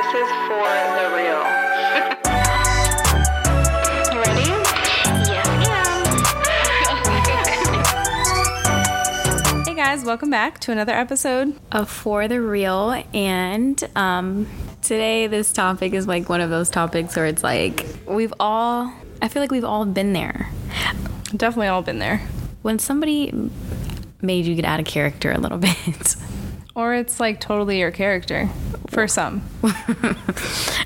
This is for the real. you ready? Yes, ma'am. Hey guys, welcome back to another episode. Of For the Real. And um, today, this topic is like one of those topics where it's like we've all, I feel like we've all been there. Definitely all been there. When somebody made you get out of character a little bit. Or it's like totally your character for some.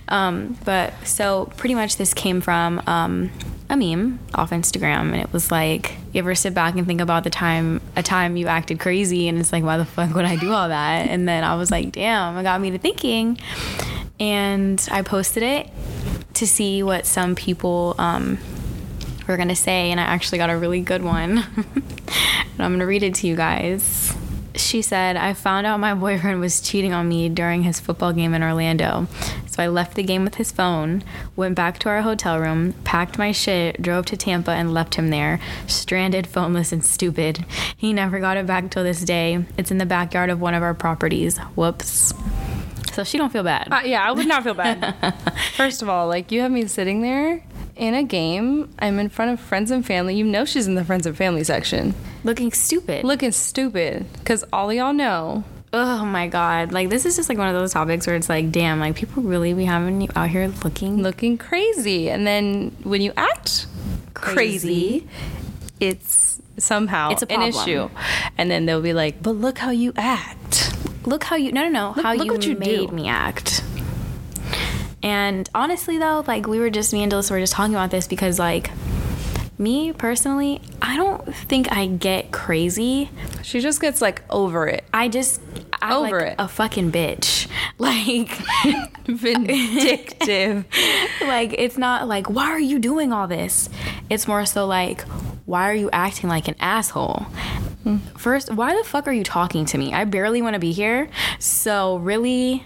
Um, but so pretty much this came from um, a meme off Instagram, and it was like, you ever sit back and think about the time, a time you acted crazy, and it's like, why the fuck would I do all that? And then I was like, damn, it got me to thinking, and I posted it to see what some people um, were gonna say, and I actually got a really good one, and I'm gonna read it to you guys. She said, I found out my boyfriend was cheating on me during his football game in Orlando. So I left the game with his phone, went back to our hotel room, packed my shit, drove to Tampa, and left him there, stranded, phoneless, and stupid. He never got it back till this day. It's in the backyard of one of our properties. Whoops. So she don't feel bad. Uh, yeah, I would not feel bad. First of all, like you have me sitting there in a game. I'm in front of friends and family. You know she's in the friends and family section, Looking stupid. looking stupid because all y'all know. Oh my god. Like this is just like one of those topics where it's like, damn, like people really be having you out here looking looking crazy. And then when you act crazy, Crazy. it's somehow It's a an problem. issue. And then they'll be like, but look how you act. look how you no no no Look- how look you, what you made do. me act and honestly though like we were just me and Delissa were just talking about this because like me personally i don't think i get crazy. She just gets like over it. i just act Over like it. a fucking bitch. Like Vindictive. like it's not like why are you doing all this? It's more so like why are you acting like an asshole? Hmm. First why the fuck are you talking to me? I barely want to be here. So really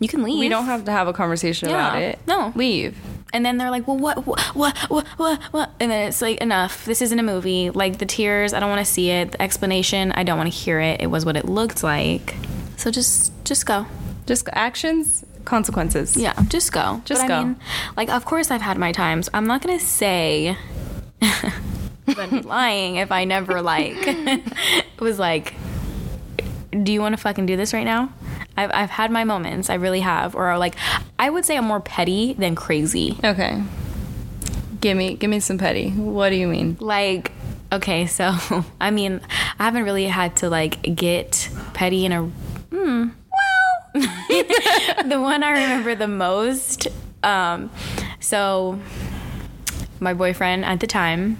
you can leave we don't have to have a conversation about it. No. Leave. and then they're like well what what what what what, what? and then it's like enough this isn't a movie like the tears i don't want to see it the explanation i don't want to hear it it was what it looked like so just just go Just actions, consequences. yeah just go Just but go. i mean like of course i've had my times i'm not gonna say I'd be lying if i never like was like do you want to fucking do this right now I've, I've had my moments i really have or like i would say i'm more petty than crazy Okay. Give me give me some petty. What do you mean? like okay so i mean i haven't really had to like get petty in a hmm, well the one i remember the most um so my boyfriend at the time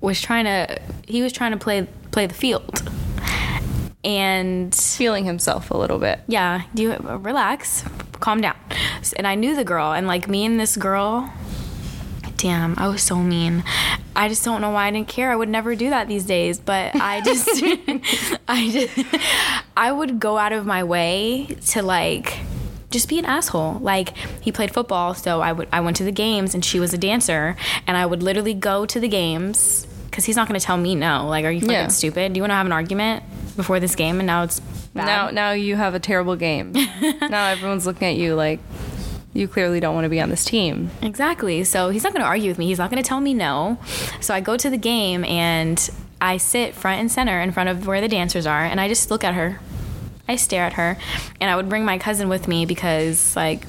was trying to he was trying to play play the field and Feeling himself a little bit. yeah, do you relax, calm down. And I knew the girl, and like me and this girl, damn, I was so mean. I just don't know why I didn't care. I would never do that these days, but I just, I just, I would go out of my way to like just be an asshole. Like he played football, so I would I went to the games and she was a dancer, and I would literally go to the games because he's not going to tell me no. Like, are you fucking Yeah. stupid? Do you want to have an argument before this game, and now it's bad? Now now you have a terrible game. now everyone's looking at you like you clearly don't want to be on this team. Exactly. So he's not going to argue with me. He's not going to tell me no. So I go to the game and I sit front and center in front of where the dancers are and I just look at her. I stare at her and I would bring my cousin with me because like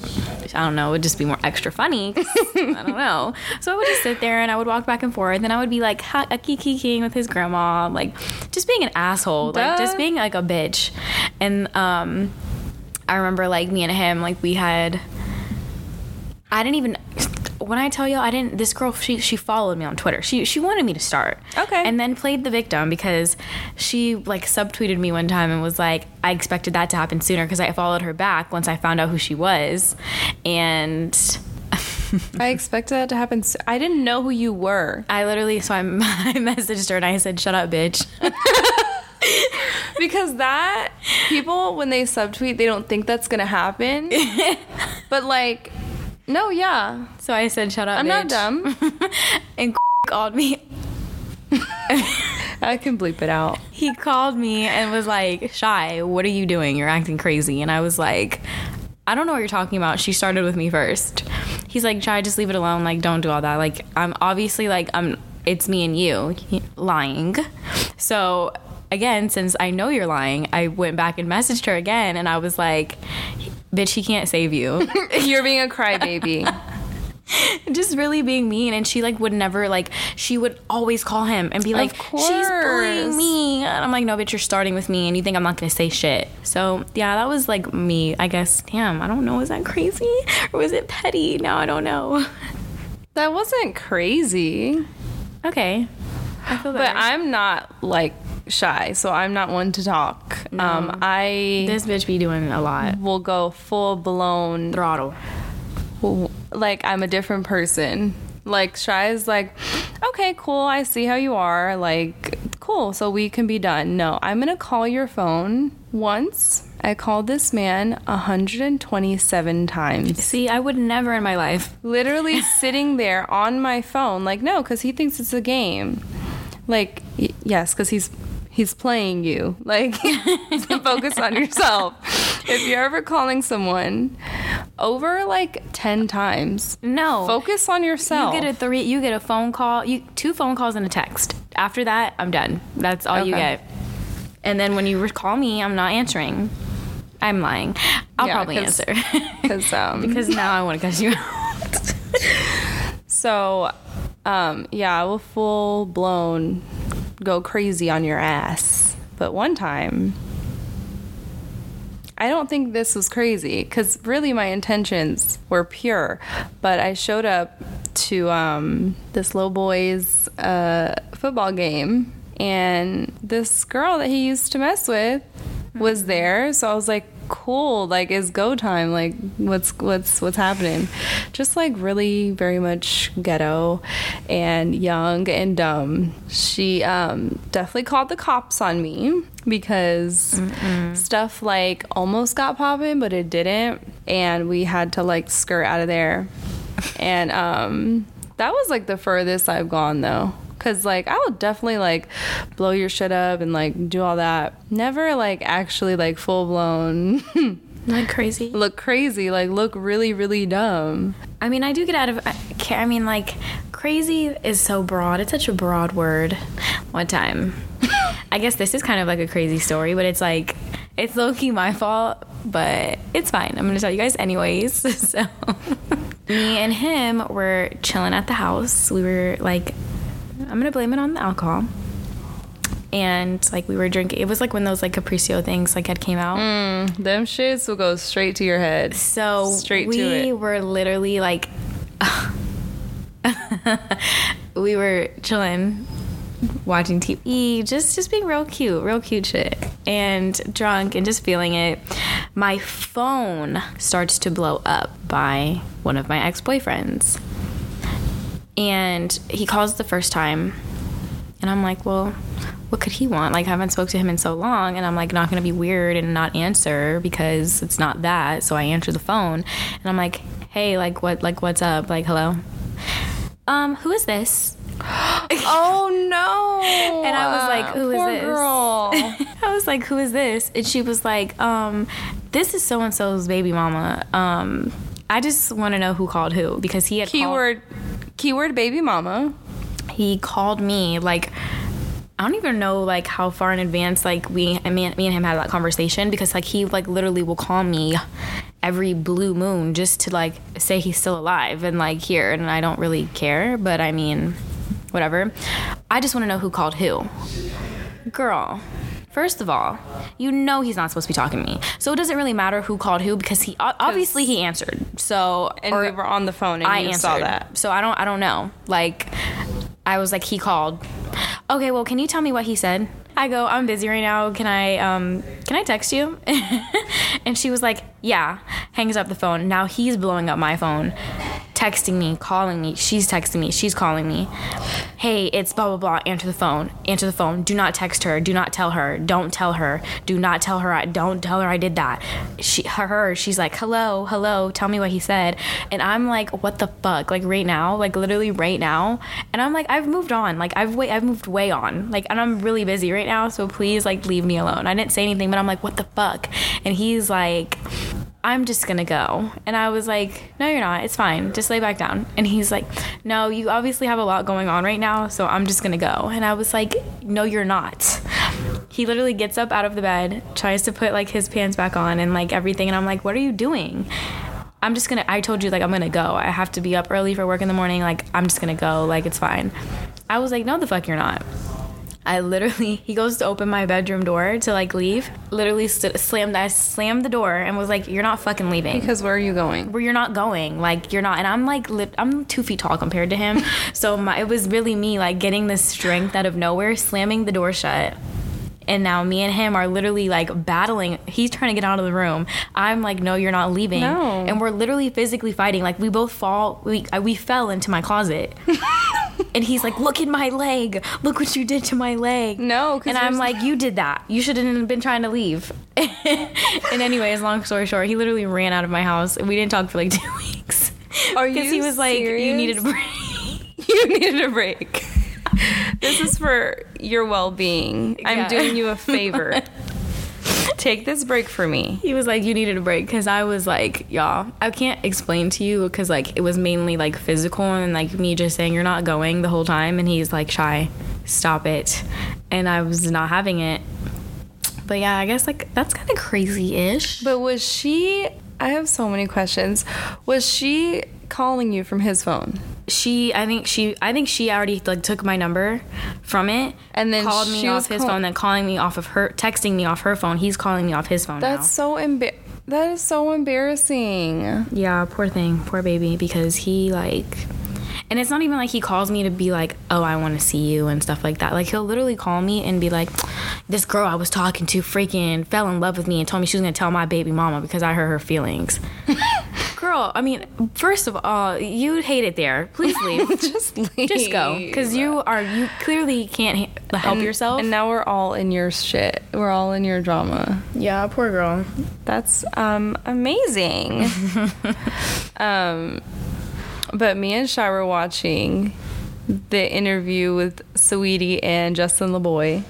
I don't know, it would just be more extra funny. I don't know. So I would just sit there and I would walk back and forth and I would be like ha- a kikiing with his grandma, like just being an asshole, like just being like a bitch. And um I remember like me and him like we had I didn't even when I tell y'all, I didn't this girl she she followed me on Twitter. She she wanted me to start. Okay. And then played the victim because she like subtweeted me one time and was like I expected that to happen sooner because I followed her back once I found out who she was. And I expected that to happen. So- I didn't know who you were I literally so I, I messaged her and I said shut up bitch. because that people when they subtweet they don't think that's gonna happen. but like, no, yeah, So I said shut up I'm not bitch." dumb. and called me I can bleep it out. he called me and was like, Shy, what are you doing? You're acting crazy. And I was like, I don't know what you're talking about. She started with me first. He's like, try just leave it alone. Like, don't do all that. Like, I'm obviously like, I'm. It's me and you lying. So again, since I know you're lying, I went back and messaged her again, and I was like, bitch, he can't save you. You're being a crybaby. just really being mean. And she like would never like she would always call him and be like she's bullying me. And i'm like no bitch you're starting with me and you think i'm not gonna say shit. So yeah that was like me i guess. Damn i don't know. Is that crazy? Or was it petty? Now i don't know. That wasn't crazy. okay. I feel But I'm not like shy, so I'm not one to talk. Um, I this bitch be doing a lot will go full blown throttle like I'm a different person. Like shy is like, okay, cool, I see how you are. Like, cool, so we can be done. No, I'm gonna call your phone once. I called this man 127 times. see i would never in my life Literally sitting there on my phone. Like, no, because he thinks it's a game. Like, y- yes, because he's he's playing you. Like, focus on yourself. If you're ever calling someone over like 10 times, no focus on yourself. You get a three. You get a phone call. You two phone calls and a text. After that, I'm done. That's all you Okay. get. And then when you call me, I'm not answering. I'm lying. I'll Yeah, probably 'cause- answer Because um, because now I want to cuss you out. so um, yeah, I will full blown go crazy on your ass. But one time, I don't think this was crazy because really my intentions were pure. But I showed up to um, this little boy's uh, football game, and this girl that he used to mess with was there. So I was like, cool like it's go time like what's what's what's happening? Just like really very much ghetto and young and dumb. She um definitely called the cops on me because stuff like almost got popping but it didn't. And we had to like skirt out of there. And um that was like the furthest i've gone though Cause like I would definitely like blow your shit up and like do all that. Never like actually like full blown Like crazy. look crazy, like look really really dumb. I mean, I do get out of. I I mean, like, crazy is so broad. It's such a broad word. One time, I guess this is kind of like a crazy story, but it's like it's low key my fault, but it's fine. I'm gonna tell you guys anyways. So, me and him were chilling at the house. We were like, I'm gonna blame it on the alcohol. And like we were drinking, it was like when those like Capriccio things like had came out. Mm, them shits will go straight to your head. So Straight we to it. were literally like, we were chilling, watching TV, just just being real cute, real cute shit, and drunk and just feeling it. My phone starts to blow up by one of my ex boyfriends, and he calls the first time, and I'm like, well. What could he want? Like, I haven't spoke to him in so long, and I'm like, not gonna be weird and not answer because it's not that. So I answer the phone, and I'm like, hey, like, what, like, what's up? Like, hello. Um, who is this? Oh no! And I was like, "Who is Poor this?" girl. I was like, who is this? And she was like, um, this is so and so's baby mama. Um, I just want to know who called who because he had called- keyword, baby mama. he called me like I don't even know like how far in advance like we I mean, me and him had that conversation because like he like literally will call me every blue moon just to like say he's still alive and like here and I don't really care but I mean whatever I just want to know who called who girl First of all, you know he's not supposed to be talking to me, so it doesn't really matter who called who because he obviously he answered. So And we were on the phone, and I you answered. saw that. So I don't I don't know. Like I was like he called. Okay, well, can you tell me what he said? I go, I'm busy right now. Can I um can I text you? and she was like, "Yeah." Hangs up the phone. Now he's blowing up my phone. Texting me, calling me. She's texting me. She's calling me. Hey, it's blah blah blah. Answer the phone. Answer the phone. Do not text her. Do not tell her. Don't tell her. Do not tell her. I don't tell her I did that. She her, she's like, "Hello, hello. Tell me what he said." And I'm like, "What the fuck?" Like right now, like literally right now. And I'm like, "I've moved on. Like I've way I've moved way on. Like and I'm really busy right now, so please like leave me alone." I didn't say anything, but I'm like, "What the fuck?" And he's like I'm just gonna go. And I was like, No, you're not. It's fine. Just lay back down. And he's like, No, you obviously have a lot going on right now, so I'm just gonna go. And I was like, No, you're not. He literally gets up out of the bed, tries to put like his pants back on and like everything. And I'm like, What are you doing? I'm just gonna, I told you, like, I'm gonna go. I have to be up early for work in the morning. Like, I'm just gonna go. Like, it's fine. I was like, No, the fuck, you're not. I literally, he goes to open my bedroom door to like leave. Literally st- slammed, I slammed the door and was like, "You're not fucking leaving." Because where are you going? where you're not going like you're not and i'm like lit, i'm two feet tall compared to him so my, it was really me like getting this strength out of nowhere slamming the door shut and now me and him are literally like battling he's trying to get out of the room i'm like no you're not leaving No. and we're literally physically fighting like we both fall we, we fell into my closet and he's like look at my leg look what you did to my leg No, and i'm like you did that you shouldn't have been trying to leave and anyway, anyways long story short he literally ran out of my house and we didn't talk for like two weeks Are because he was like, "You needed a break." you needed a break. this is for your well-being. I'm doing you a favor. Take this break for me. He was like, "You needed a break," because I was like, "Y'all, I can't explain to you because like it was mainly like physical and like me just saying you're not going the whole time." And he's like, "Shy, stop it," and I was not having it. But yeah, I guess like that's kind of crazy-ish. But was she? I have so many questions. Was she calling you from his phone? She, I think she, I think she already like took my number from it And then called me off his call- phone, then calling me off of her, texting me off her phone. He's calling me off his phone now. That's so embar. That is so embarrassing. Yeah, poor thing, poor baby, because he like, and it's not even like he calls me to be like, oh, I want to see you and stuff like that. Like he'll literally call me and be like, this girl I was talking to freaking fell in love with me and told me she was gonna tell my baby mama because I hurt her feelings. Girl, I mean, first of all, you hate it there. Please leave. Just leave. Just go, because you are you clearly can't ha- help And- yourself. And now we're all in your shit. We're all in your drama. yeah, poor girl. That's um amazing. um but me and Shy were watching the interview with Saweetie and Justin Laboy.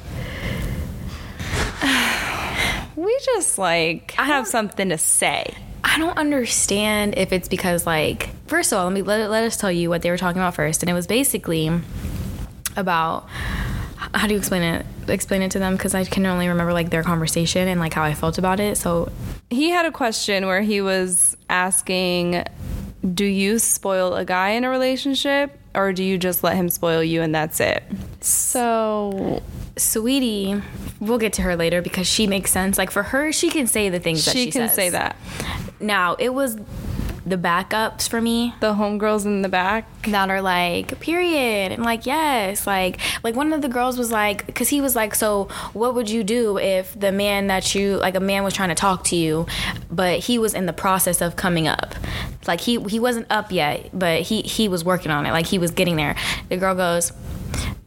We just like I have something to say. I don't understand if it's because like first of all, let me let, let us tell you what they were talking about first, and it was basically about how do you explain it? Explain it to them because I can only remember like their conversation and like how I felt about it. So He had a question where he was asking, "Do you spoil a guy in a relationship or do you just let him spoil you and that's it?" So, Saweetie, we'll get to her later because she makes sense. Like for her, she can say the things that she she can says. say that. Now it was the backups for me. The homegirls in the back? That are like period. And like yes like like one of the girls was like because he was like so what would you do if the man that you like a man was trying to talk to you but he was in the process of coming up? Like he he wasn't up yet but he he was working on it. Like he was getting there. The girl goes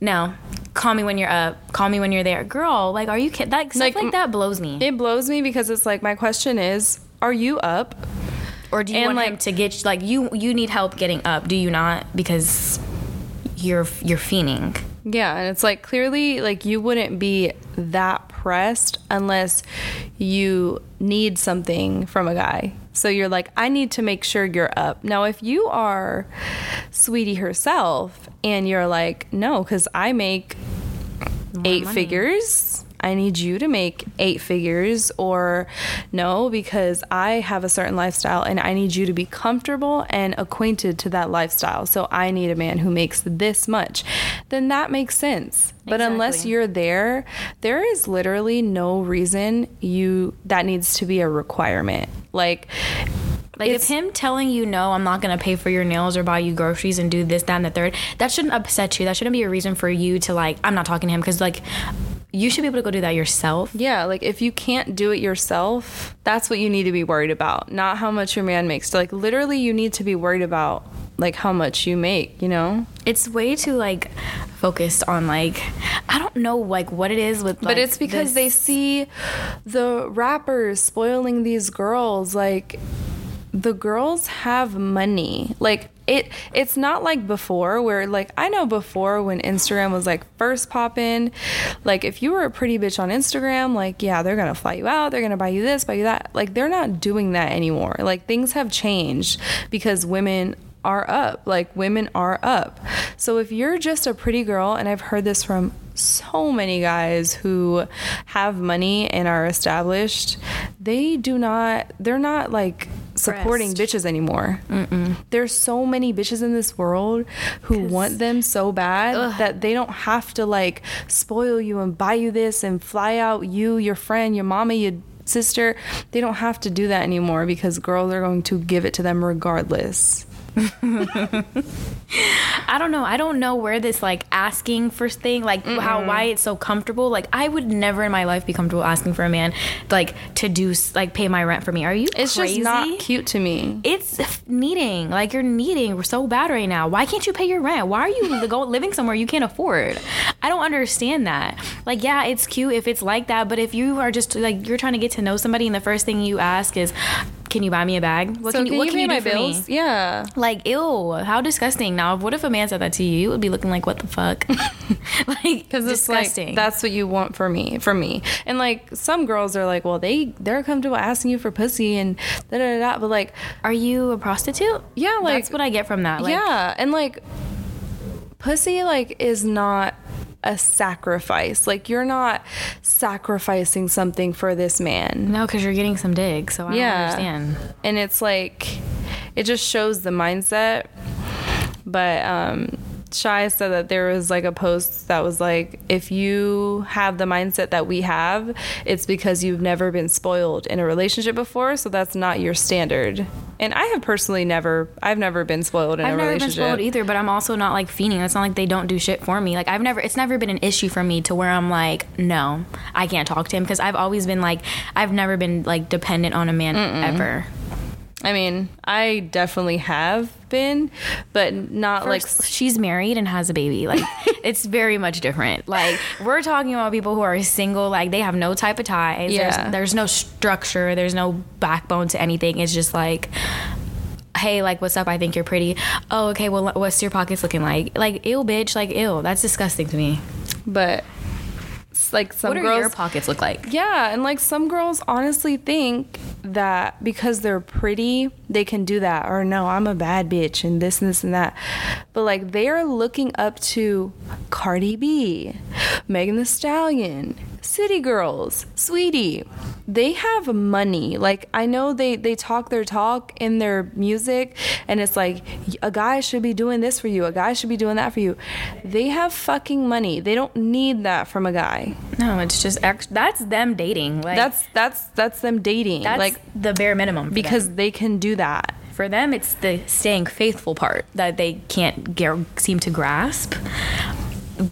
no call me when you're up. Call me when you're there. Girl like are you kidding like stuff Like, like, that blows me. It blows me because it's like my question is, are you up? or do you and, want like- him to get like you you need help getting up do you not because you're you're fiending Yeah, and it's like clearly like you wouldn't be that pressed unless you need something from a guy. So you're like, I need to make sure you're up. Now, if you are Saweetie herself and you're like, no, because I make eight money. figures. I need you to make eight figures, or no, because I have a certain lifestyle and I need you to be comfortable and acquainted to that lifestyle. So I need a man who makes this much. Then that makes sense. But unless you're there, there is literally no reason you that needs to be a requirement. Like, Like It's- if him telling you no, I'm not gonna pay for your nails or buy you groceries and do this, that, and the third, that shouldn't upset you. That shouldn't be a reason for you to like. I'm not talking to him because like, you should be able to go do that yourself. Yeah, like if you can't do it yourself, that's what you need to be worried about, not how much your man makes. Like literally you need to be worried about like how much you make, you know? It's way too like focused on like I don't know like what it is with. but it's because this- they see the rappers spoiling these girls like the girls have money. Like it it's not like before where like I know before when Instagram was like first popping, like if you were a pretty bitch on Instagram, like yeah, they're to fly you out, they're to buy you this, buy you that. Like they're not doing that anymore. Like things have changed because women are up. Like women are up. So if you're just a pretty girl and I've heard this from so many guys who have money and are established, they do not they're not like supporting bitches anymore. There's so many bitches in this world who want them so bad that they don't have to like spoil you and buy you this and fly out you, your friend, your mama, your sister. They don't have to do that anymore because girls are going to give it to them regardless. I don't know. I don't know where this like asking for thing, like how why it's so comfortable. Like I would never in my life be comfortable asking for a man like to do like pay my rent for me. Are you It's crazy? just not cute to me. It's needing. Like you're needing so bad right now. Why can't you pay your rent? Why are you go, living somewhere you can't afford? I don't understand that. Like yeah, it's cute if it's like that, but if you are just like you're trying to get to know somebody and the first thing you ask is, "Can you buy me a bag? What so can you, what can pay you do my for bills? me?" Yeah. Like, ew, how disgusting. Now, what if a man said that to you? You would be looking like, what the fuck? like, because it's disgusting. like that's what you want for me for me and like some girls are like well they they're comfortable asking you for pussy and da da da da but like Are you a prostitute? Yeah, like- That's what I get from that. Like, yeah and like pussy like is not a sacrifice like you're not sacrificing something for this man No, because you're getting some dig, so I Yeah. don't understand. and it's like it just shows the mindset but um Shy said that there was like a post that was like, if you have the mindset that we have, it's because you've never been spoiled in a relationship before, so that's not your standard. And I have personally never, I've never been spoiled in I've a relationship. I've never been spoiled either, but I'm also not like fiending. It's not like they don't do shit for me. Like I've never, it's never been an issue for me to where I'm like, no, I can't talk to him because I've always been like, I've never been like dependent on a man ever. I mean, I definitely have been, but not like Like she's married and has a baby. Like it's very much different. Like we're talking about people who are single. Like they have no type of ties. Yeah. There's, there's no structure. There's no backbone to anything. It's just like. Hey, like, what's up? I think you're pretty. Oh, okay. Well, what's your pockets looking like? Like, ew, bitch. Like, ew. That's disgusting to me. but like some What do girls your pockets look like? Yeah, and like some girls honestly think that because they're pretty, they can do that. Or no, I'm a bad bitch and this and this and that. But like they are looking up to Cardi B, Megan Thee Stallion, City Girls, Saweetie. They have money. Like I know they they talk their talk in their music and it's like a guy should be doing this for you, a guy should be doing that for you. They have fucking money. They don't need that from a guy. No, it's just that's them dating. Like That's that's that's them dating. that's like the bare minimum because them. they can do that. for them it's the staying faithful part that they can't get, seem to grasp.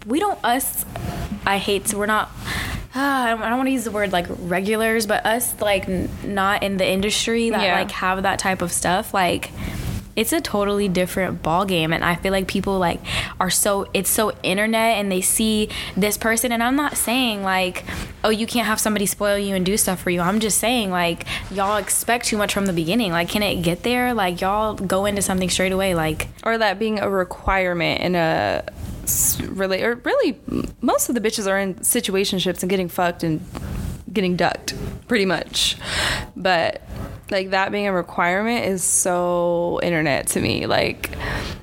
We don't us. I hate so we're not. Ah, I don't, I don't want to use the word like regulars, but us like n- not in the industry that Yeah. like have that type of stuff like. It's a totally different ball game, and I feel like people like are so it's so internet, and they see this person. And I'm not saying like, oh, you can't have somebody spoil you and do stuff for you. I'm just saying like, y'all expect too much from the beginning. Like, can it get there? Like, y'all go into something straight away. Like, Or that being a requirement in a really or really most of the bitches are in situationships and getting fucked and getting ducked pretty much. But like that being a requirement is so internet to me. Like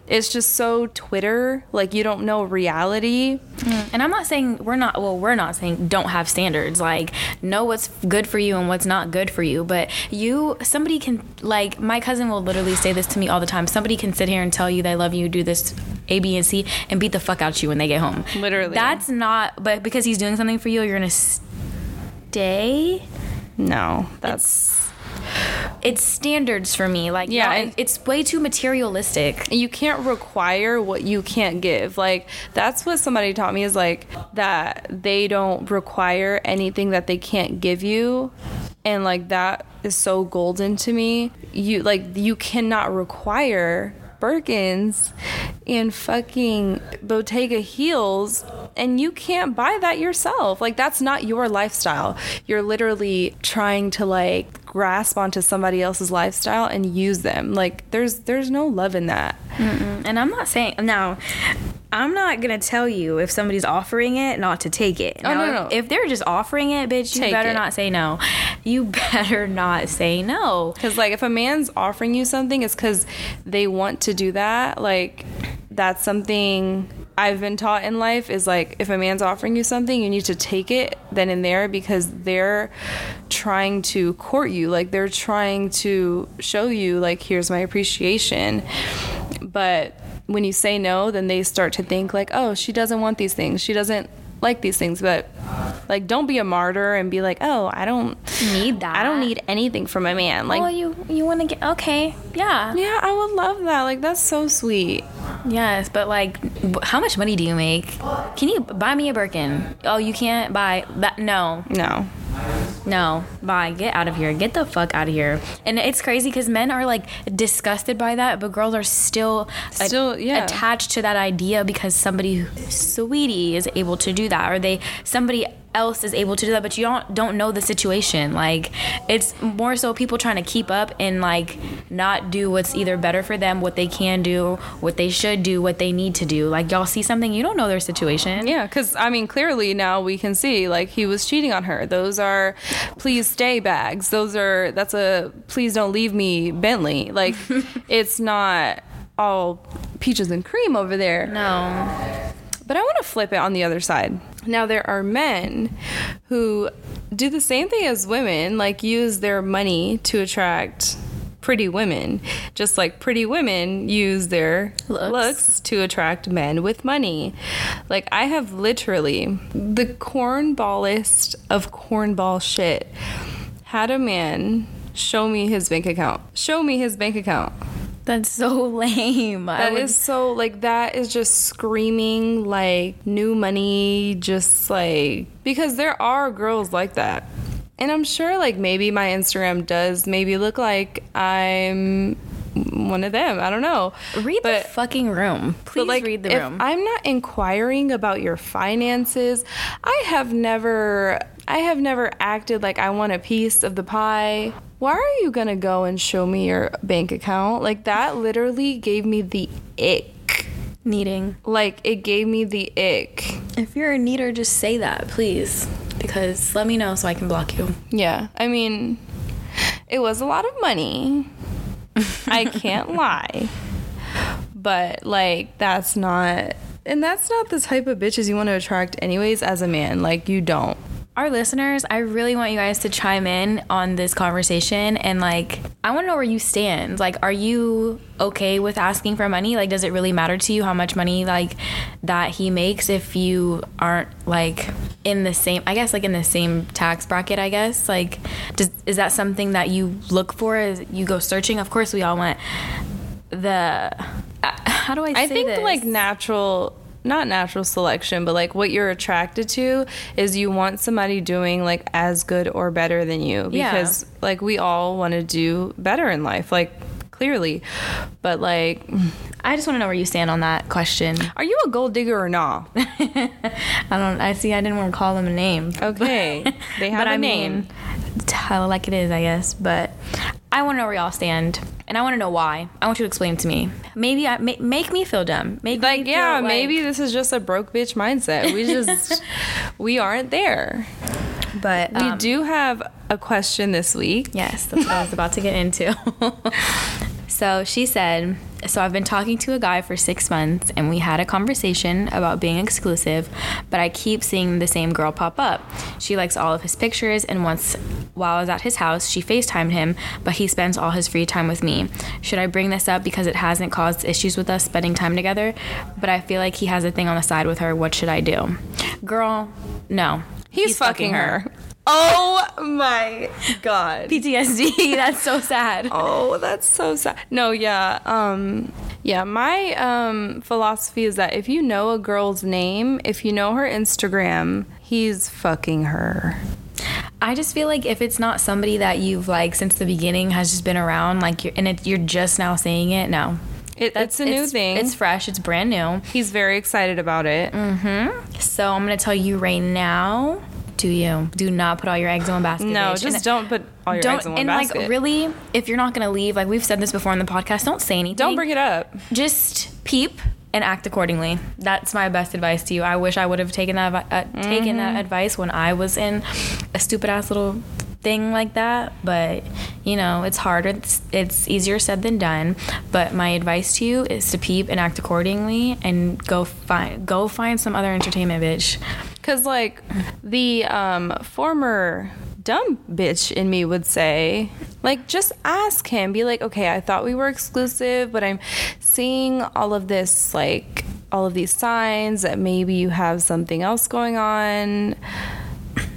it's just so Twitter. Like you don't know reality. Mm. And I'm not saying we're not, well, we're not saying don't have standards. Like, know what's good for you and what's not good for you. But you, somebody can, like, my cousin will literally say this to me all the time. Somebody can sit here and tell you they love you, do this A, B, and C, and beat the fuck out you when they get home. Literally. That's not, but because he's doing something for you, you're to stay. No, that's It's standards for me. Like, Yeah, it's way too materialistic. you can't require what you can't give. Like that's what somebody taught me is like that they don't require anything that they can't give you. And like that is so golden to me. You like you cannot require Birkins and fucking Bottega heels and you can't buy that yourself. Like that's not your lifestyle. You're literally trying to like grasp onto somebody else's lifestyle and use them. Like there's there's no love in that. And I'm not saying now. I'm not gonna tell you if somebody's offering it not to take it. Oh, Now, no, no. If, they're just offering it, bitch, you Take better it. not say no. You better not say no. Because like if a man's offering you something, it's because they want to do that. Like that's something I've been taught in life is like if a man's offering you something, you need to take it then and there because they're trying to court you. Like they're trying to show you like here's my appreciation. But when you say no, then they start to think like, oh, she doesn't want these things. She doesn't like these things. But like don't be a martyr and be like, oh, I don't Need that. I don't need anything from a man. Like oh, you you want to get okay? Yeah. yeah, I would love that. Like that's so sweet. Yes, but like, how much money do you make? Can you buy me a Birkin? Oh, you can't buy that. No, No. No, bye. Get out of here. Get the fuck out of here. And it's crazy because men are like disgusted by that, but girls are still a- Still, yeah. attached to that idea because somebody Saweetie is able to do that, or they somebody else is able to do that, but you don't don't know the situation. Like it's more so people trying to keep up and like not do what's either better for them, what they can do, what they should do, what they need to do. Like y'all see something, you don't know their situation. Yeah, because I mean, clearly now we can see like he was cheating on her. Those are please stay bags. Those are that's a please don't leave me Bentley. Like it's not all peaches and cream over there. No. But I want to flip it on the other side. Now, there are men who do the same thing as women, like use their money to attract pretty women, just like pretty women use their Looks. looks, to attract men with money. Like, I have literally the cornballest of cornball shit had a man show me his bank account. Show me his bank account. That's so lame. That would- is so like that is just screaming like new money, just like because there are girls like that. And I'm sure like maybe my Instagram does maybe look like I'm one of them. I don't know. read but, the fucking room. Please like read the if room. I'm not inquiring about your finances, I have never I have never acted like I want a piece of the pie. Why are you gonna go and show me your bank account? Like that literally gave me the ick. Needing. Like it gave me the ick. If you're a neater, just say that, please. Because let me know so I can block you. Yeah. I mean, it was a lot of money. I can't lie. But like that's not and that's not the type of bitches you want to attract anyways as a man. Like you don't. Our listeners, I really want you guys to chime in on this conversation and like I want to know where you stand. Like are you okay with asking for money? Like does it really matter to you how much money like that he makes if you aren't like in the same I guess like in the same tax bracket, I guess? Like does is that something that you look for as you go searching? Of course we all want the uh, how do I say I think this? like natural not natural selection, but like what you're attracted to is you want somebody doing like as good or better than you Yeah. because like we all want to do better in life, like clearly. But like I just want to know where you stand on that question. are you a gold digger or not? I don't. I see. I didn't want to call them a name. Okay. They have but a I name. mean, tell it like it is, I guess. But I want to know where y'all stand, and I want to know why. I want you to explain to me. Maybe I ma- make me feel dumb. Make me Like feel yeah, like- maybe this is just a broke bitch mindset. We just we aren't there. But We um, do have a question this week. Yes, that's what I was about to get into. so she said, So I've been talking to a guy for six months and we had a conversation about being exclusive, but I keep seeing the same girl pop up. She likes all of his pictures, and once while I was at his house, she FaceTimed him, but he spends all his free time with me. Should I bring this up because it hasn't caused issues with us spending time together? But I feel like he has a thing on the side with her. What should I do? Girl, no. He's, fucking, her. Oh my god. PTSD. That's so sad. Oh, that's so sad. No, yeah. Um yeah, my um philosophy is that if you know a girl's name, if you know her Instagram, he's fucking her. I just feel like if it's not somebody that you've like since the beginning has just been around, like you're and it, you're just now saying it, no. It, it's a new thing. It's fresh. It's brand new. He's very excited about it. Mm-hmm. So I'm gonna tell you right now. Do you do not put all your eggs in one basket? No, bitch. just And- don't put all your eggs in one and basket. And like really, if you're not gonna leave, like we've said this before on the podcast, don't say anything. don't bring it up. Just peep and act accordingly. That's my best advice to you. I wish I would have taken that uh, taken Mm-hmm. that advice when I was in a stupid ass little thing like that. But you know, it's harder. It's, it's easier said than done. But my advice to you is to peep and act accordingly, and go find go find some other entertainment, bitch. Because, like, the um, former dumb bitch in me would say, like, just ask him. Be like, okay, I thought we were exclusive, but I'm seeing all of this, like, all of these signs that maybe you have something else going on.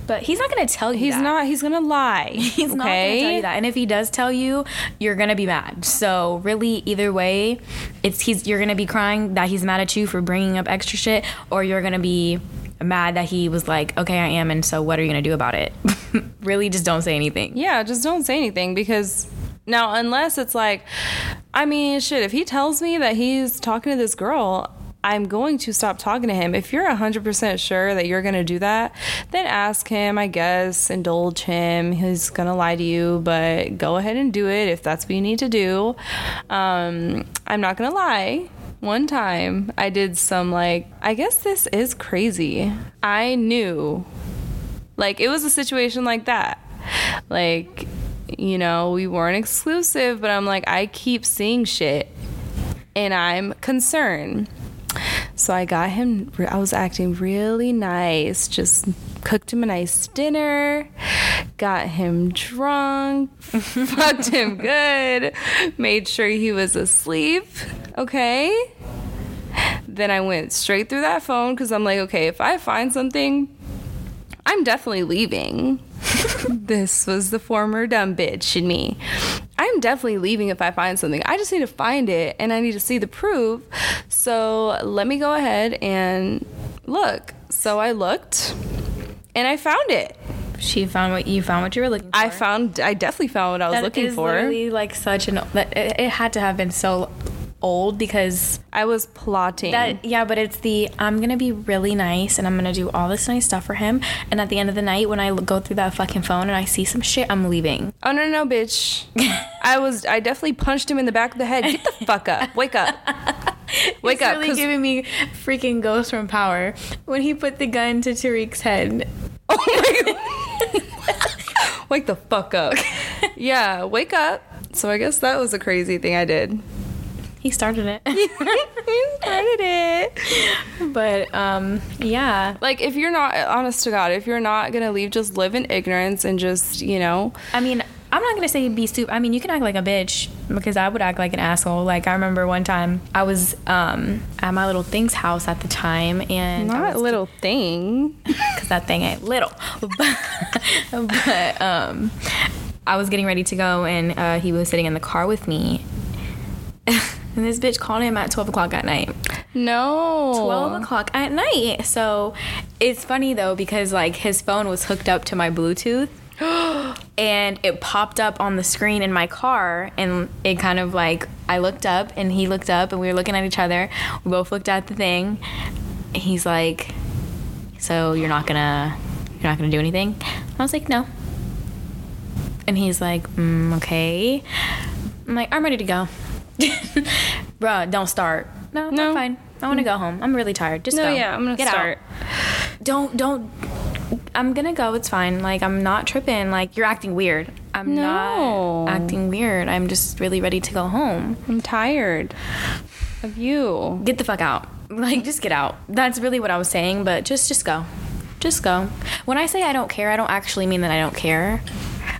But he's not gonna tell you. He's that. not, he's gonna lie. He's not gonna tell you that. And if he does tell you, you're gonna be mad. So really, either way, it's he's you're gonna be crying that he's mad at you for bringing up extra shit, or you're gonna be mad that he was like, okay, I am, and so what are you gonna do about it? really, just don't say anything. Yeah, just don't say anything because now, unless it's like, I mean, shit, if he tells me that he's talking to this girl, I'm going to stop talking to him. If you're 100% sure that you're going to do that, then ask him, I guess, indulge him. He's going to lie to you, but go ahead and do it if that's what you need to do. Um, I'm not going to lie. One time I did some, like, I guess this is crazy. I knew like it was a situation like that. Like, you know, we weren't exclusive, but I'm like, I keep seeing shit and I'm concerned. So I got him, I was acting really nice, just cooked him a nice dinner, got him drunk, fucked him good, made sure he was asleep, okay? Then I went straight through that phone because I'm like, okay, if I find something, I'm definitely leaving. this was the former dumb bitch in me. I'm definitely leaving if I find something. I just need to find it and I need to see the proof. So let me go ahead and look. So I looked and I found it. She found what you found what you were looking for. I found, I definitely found what I was That looking is for. Literally, like such an that it, it had to have been so old because I was plotting. That yeah, but it's the I'm gonna be really nice and I'm gonna do all this nice stuff for him. And at the end of the night, when I go through that fucking phone and I see some shit, I'm leaving. oh, no, no, bitch. I was, I definitely punched him in the back of the head. Get the fuck up. Wake up. Wake up. really giving me freaking Ghost from Power when he put the gun to Tariq's head. Oh my god. wake the fuck up. Yeah, wake up. So I guess that was a crazy thing I did. He started it, he started it. but um, yeah. Like if you're not honest to God, if you're not gonna leave, just live in ignorance and just, you know. I mean, I'm not gonna say be stupid. I mean, you can act like a bitch because I would act like an asshole. Like I remember one time I was um, at my little thing's house at the time, and Not was little thing. because that thing ain't little. But, but um, I was getting ready to go, and uh, he was sitting in the car with me. And this bitch called him at 12 o'clock at night. No. 12 o'clock at night. So it's funny though, because like his phone was hooked up to my Bluetooth. And it popped up on the screen in my car and it kind of like I looked up and he looked up and we were looking at each other. We both looked at the thing. He's like, "So you're not gonna you're not gonna do anything?" I was like, "No." And he's like, mm, "Okay." I'm like, "I'm ready to go." Bruh, don't start. No, No. I'm fine. I want to go home. I'm really tired. Just No, go. yeah, I'm gonna Get out start. don't don't i'm gonna go it's fine. Like i'm not tripping. Like you're acting weird. I'm No. not acting weird. I'm just really ready to go home. I'm tired of you. get the fuck out. Like just get out. That's really what i was saying but just just go. Just go. When i say i don't care i don't actually mean that i don't care.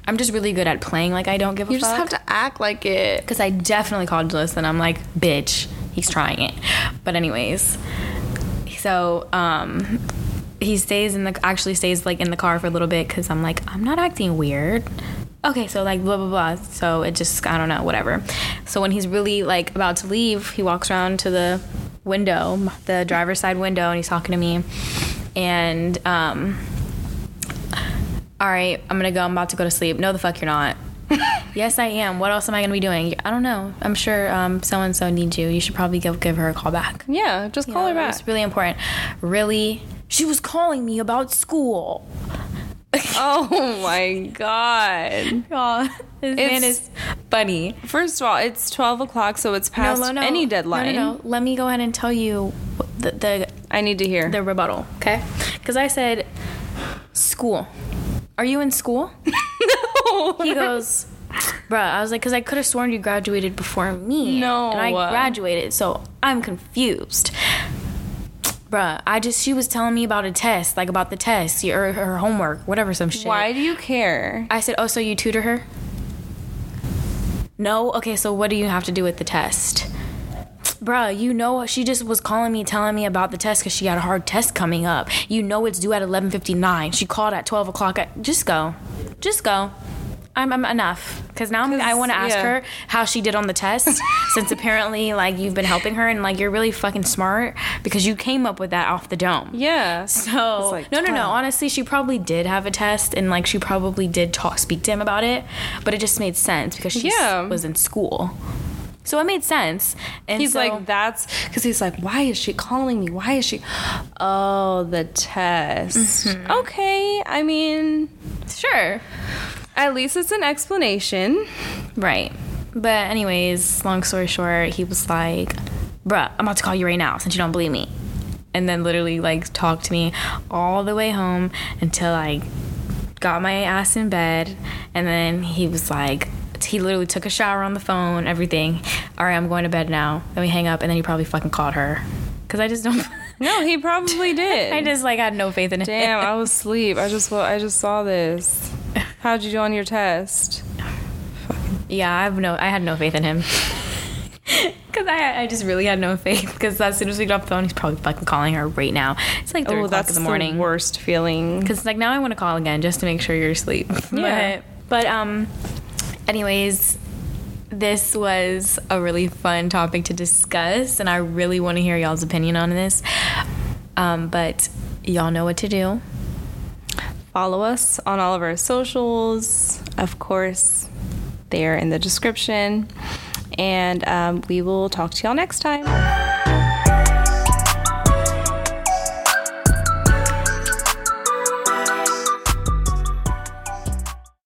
I'm just really good at playing like i don't give a You fuck. just have to act like it. because I definitely called Bliss and I'm like, bitch, he's trying it. But anyways, so um, he stays in the actually stays like in the car for a little bit because I'm like, I'm not acting weird. Okay, so like blah blah blah. So it just I don't know, whatever. So when he's really like about to leave, he walks around to the window, the driver's side window, and he's talking to me. And um, all right, I'm gonna go. I'm about to go to sleep. No, the fuck you're not. Yes, I am. What else am I going to be doing? I don't know. I'm sure um, so and so needs you. You should probably give, give her a call back. Yeah, just call her back. It's really important. Really? She was calling me about school. Oh my god. Oh, this man It's- is funny. First of all, it's 12 o'clock, so it's past any deadline. No, no, no. Let me go ahead and tell you the the, I need to hear. the rebuttal, okay? Because I said, school. Are you in school? no. He goes, bruh. I was like, because I could have sworn you graduated before me. No. And I graduated, so I'm confused. Bruh, I just, she was telling me about a test, like about the test, or her homework, whatever, some shit. Why do you care? I said, oh, so you tutor her? No? Okay, so what do you have to do with the test? Bruh, you know she just was calling me, telling me about the test because she got a hard test coming up. You know it's due at 11.59. She called at 12 o'clock. At, just go. Just go. I'm, I'm enough. Because now I want to ask yeah. her how she did on the test since apparently, like, you've been helping her and, like, you're really fucking smart because you came up with that off the dome. Yeah. So like no, no, no. Honestly, she probably did have a test, and like she probably did talk, speak to him about it. But it just made sense because she Yeah. was in school, so it made sense. And He's so- like, that's because he's like, why is she calling me? Why is she? Oh, the test. Mm-hmm. Okay. I mean, sure, at least it's an explanation. right. But anyways, long story short, he was like, "Bruh, I'm about to call you right now since you don't believe me," and then literally like talked to me all the way home until I got my ass in bed, and then he was like. He literally took a shower on the phone, everything. All right, I'm going to bed now. Then we hang up, and then he probably fucking called her. Cause I just don't. No, he probably did. I just like had no faith in him. Damn, I was asleep. I just wa- I just saw this. How'd you do on your test? Yeah, I have no. I had no faith in him. Cause I, I just really had no faith. Because as soon as we got off the phone, he's probably fucking calling her right now. It's like three Oh, o'clock in the morning. the worst feeling. Because like now I want to call again just to make sure you're asleep. Yeah. But, but um, anyways, this was a really fun topic to discuss, and I really want to hear y'all's opinion on this. Um, but y'all know what to do. Follow us on all of our socials. Of course, they are in the description. And um, we will talk to y'all next time.